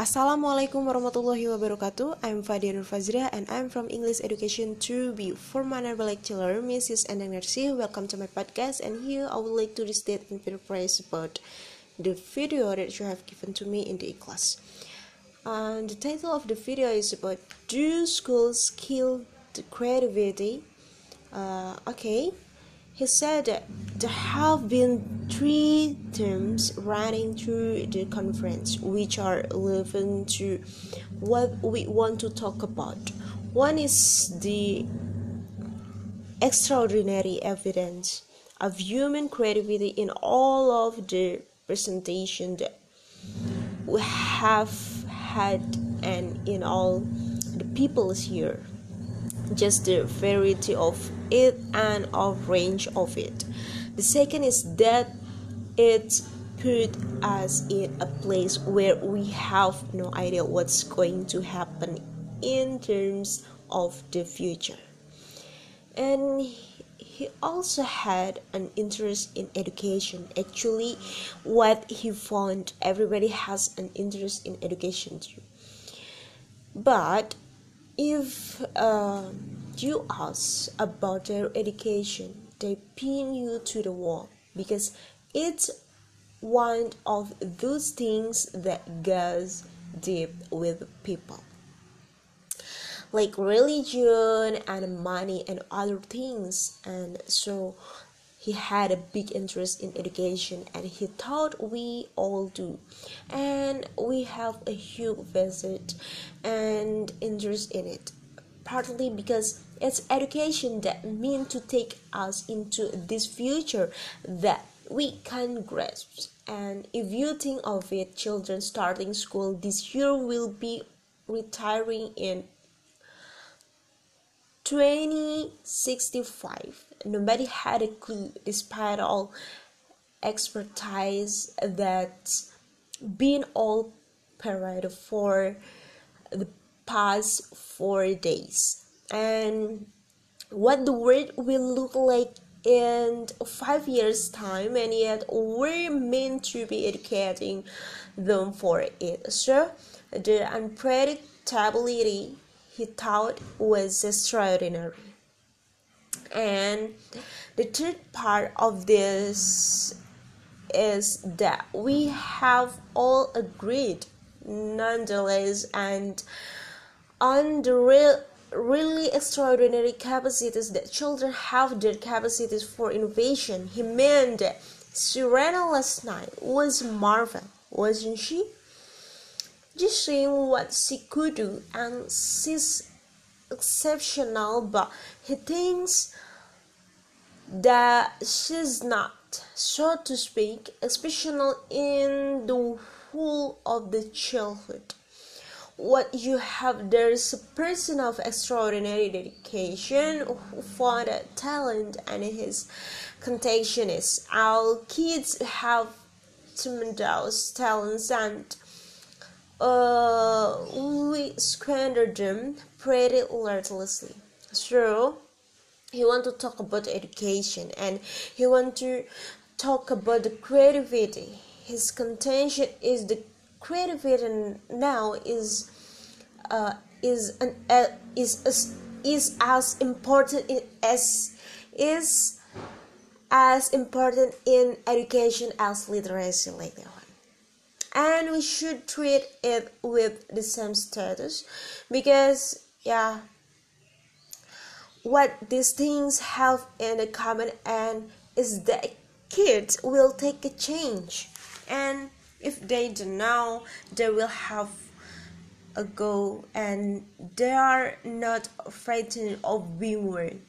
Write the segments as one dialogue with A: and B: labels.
A: Assalamualaikum warahmatullahi wabarakatuh. I'm Fadia Nur and I'm from English Education 2B. For my lecturer, Mrs. Endang welcome to my podcast. And here I would like to restate and paraphrase about the video that you have given to me in the class. And the title of the video is about Do Schools Kill the Creativity? Uh, okay, he said that there have been three themes running through the conference which are relevant to what we want to talk about. One is the extraordinary evidence of human creativity in all of the presentation that we have had and in all the peoples here just the variety of it and of range of it. The second is that it put us in a place where we have no idea what's going to happen in terms of the future. And he also had an interest in education. Actually what he found everybody has an interest in education too. But if uh, you ask about their education, they pin you to the wall because it's one of those things that goes deep with people. Like religion and money and other things. And so he had a big interest in education and he thought we all do. And we have a huge visit and interest in it. Partly because it's education that meant to take us into this future that we can grasp. And if you think of it children starting school this year will be retiring in 2065 nobody had a clue despite all expertise that been all parade for the past four days. And what the world will look like in five years time and yet we're meant to be educating them for it. So the unpredictability he thought was extraordinary. And the third part of this is that we have all agreed, nonetheless, and on the real really extraordinary capacities that children have their capacities for innovation. He meant that Serena last night was marvel, wasn't she? Just seeing what she could do and she's exceptional but he thinks that she's not so to speak exceptional in the whole of the childhood. What you have there is a person of extraordinary dedication who found a talent and his contagion is. Our kids have tremendous talents and uh, we squandered them pretty recklessly. So he want to talk about education and he want to talk about the creativity. His contention is the creativity now is uh, is an uh, is is, is as important as is as important in education as literacy that and we should treat it with the same status because yeah what these things have in the common and is that kids will take a change. And if they don't know they will have a goal and they are not frightened of being wrong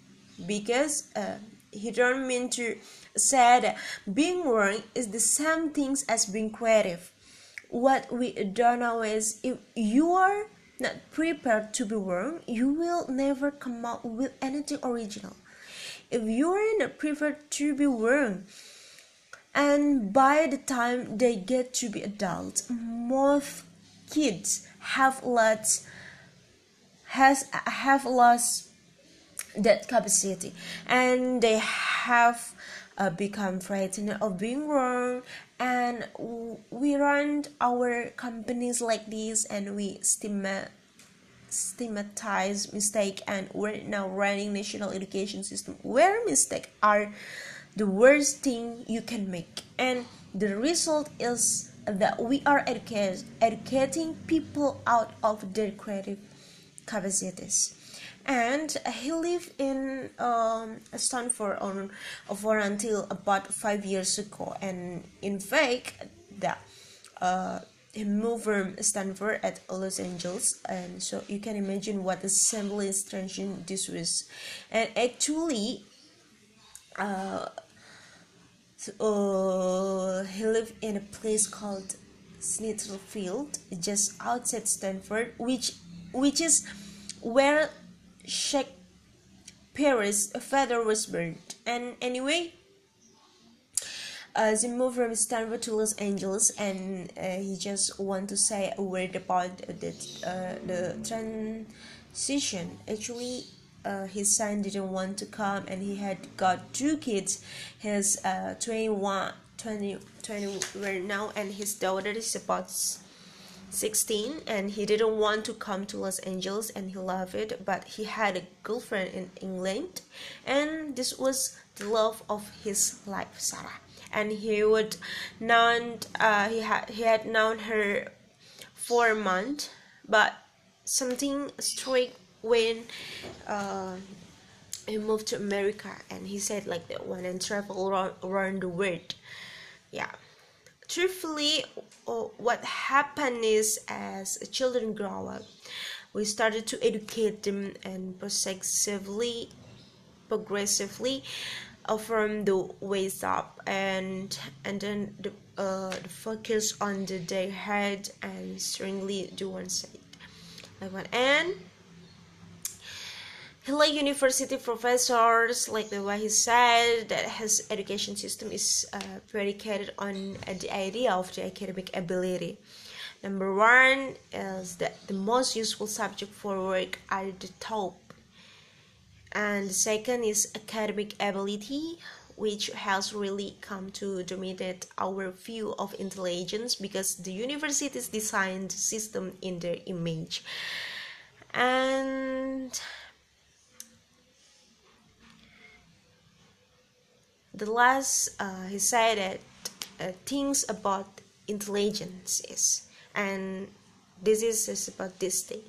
A: because uh, he don't mean to say that being wrong is the same things as being creative what we don't know is if you are not prepared to be wrong, you will never come out with anything original. If you are not prepared to be wrong, and by the time they get to be adults, most kids have lost has have lost that capacity and they have uh, become frightened of being wrong. And we run our companies like this and we stigma stigmatize mistake. And we're now running national education system where mistakes are the worst thing you can make. And the result is that we are educate, educating people out of their creative capacities and he lived in um, Stratford on, for until about five years ago. And in fact that uh, he moved from Stratford at Los Angeles. And so you can imagine what a semblance transition this was and actually uh, uh, he lived in a place called Snitterfield just outside Stratford which which is where Shakespeare's father was burned. And anyway, uh, he moved from Stratford to Los Angeles, and uh, he just want to say a word about the uh, the transition. Actually, uh, his son didn't want to come, and he had got two kids. His uh, 21, 20, 20 right now, and his daughter is about 16 and he didn't want to come to Los Angeles and he loved it but he had a girlfriend in England and this was the love of his life Sarah. And he would known uh, he had he had known her for a month but something struck when uh, he moved to America and he said like that one and travel around, around the world. Yeah truthfully what happened is as children grow up we started to educate them and progressively progressively uh, from the ways up and and then the, uh, the focus on the day head and strongly do one side. Like one and like university professors like the way he said that his education system is uh, predicated on uh, the idea of the academic ability. Number one is that the most useful subject for work are the top. And the second is academic ability which has really come to dominate our view of intelligence because the universities designed the system in their image. And the last uh, he said that uh, things about intelligence and this is, about this thing.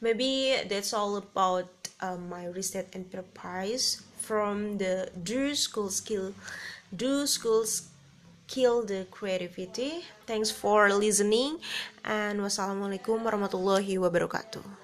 A: Maybe that's all about uh, my research and enterprise from the do school skill do schools kill the creativity. Thanks for listening and wassalamualaikum warahmatullahi wabarakatuh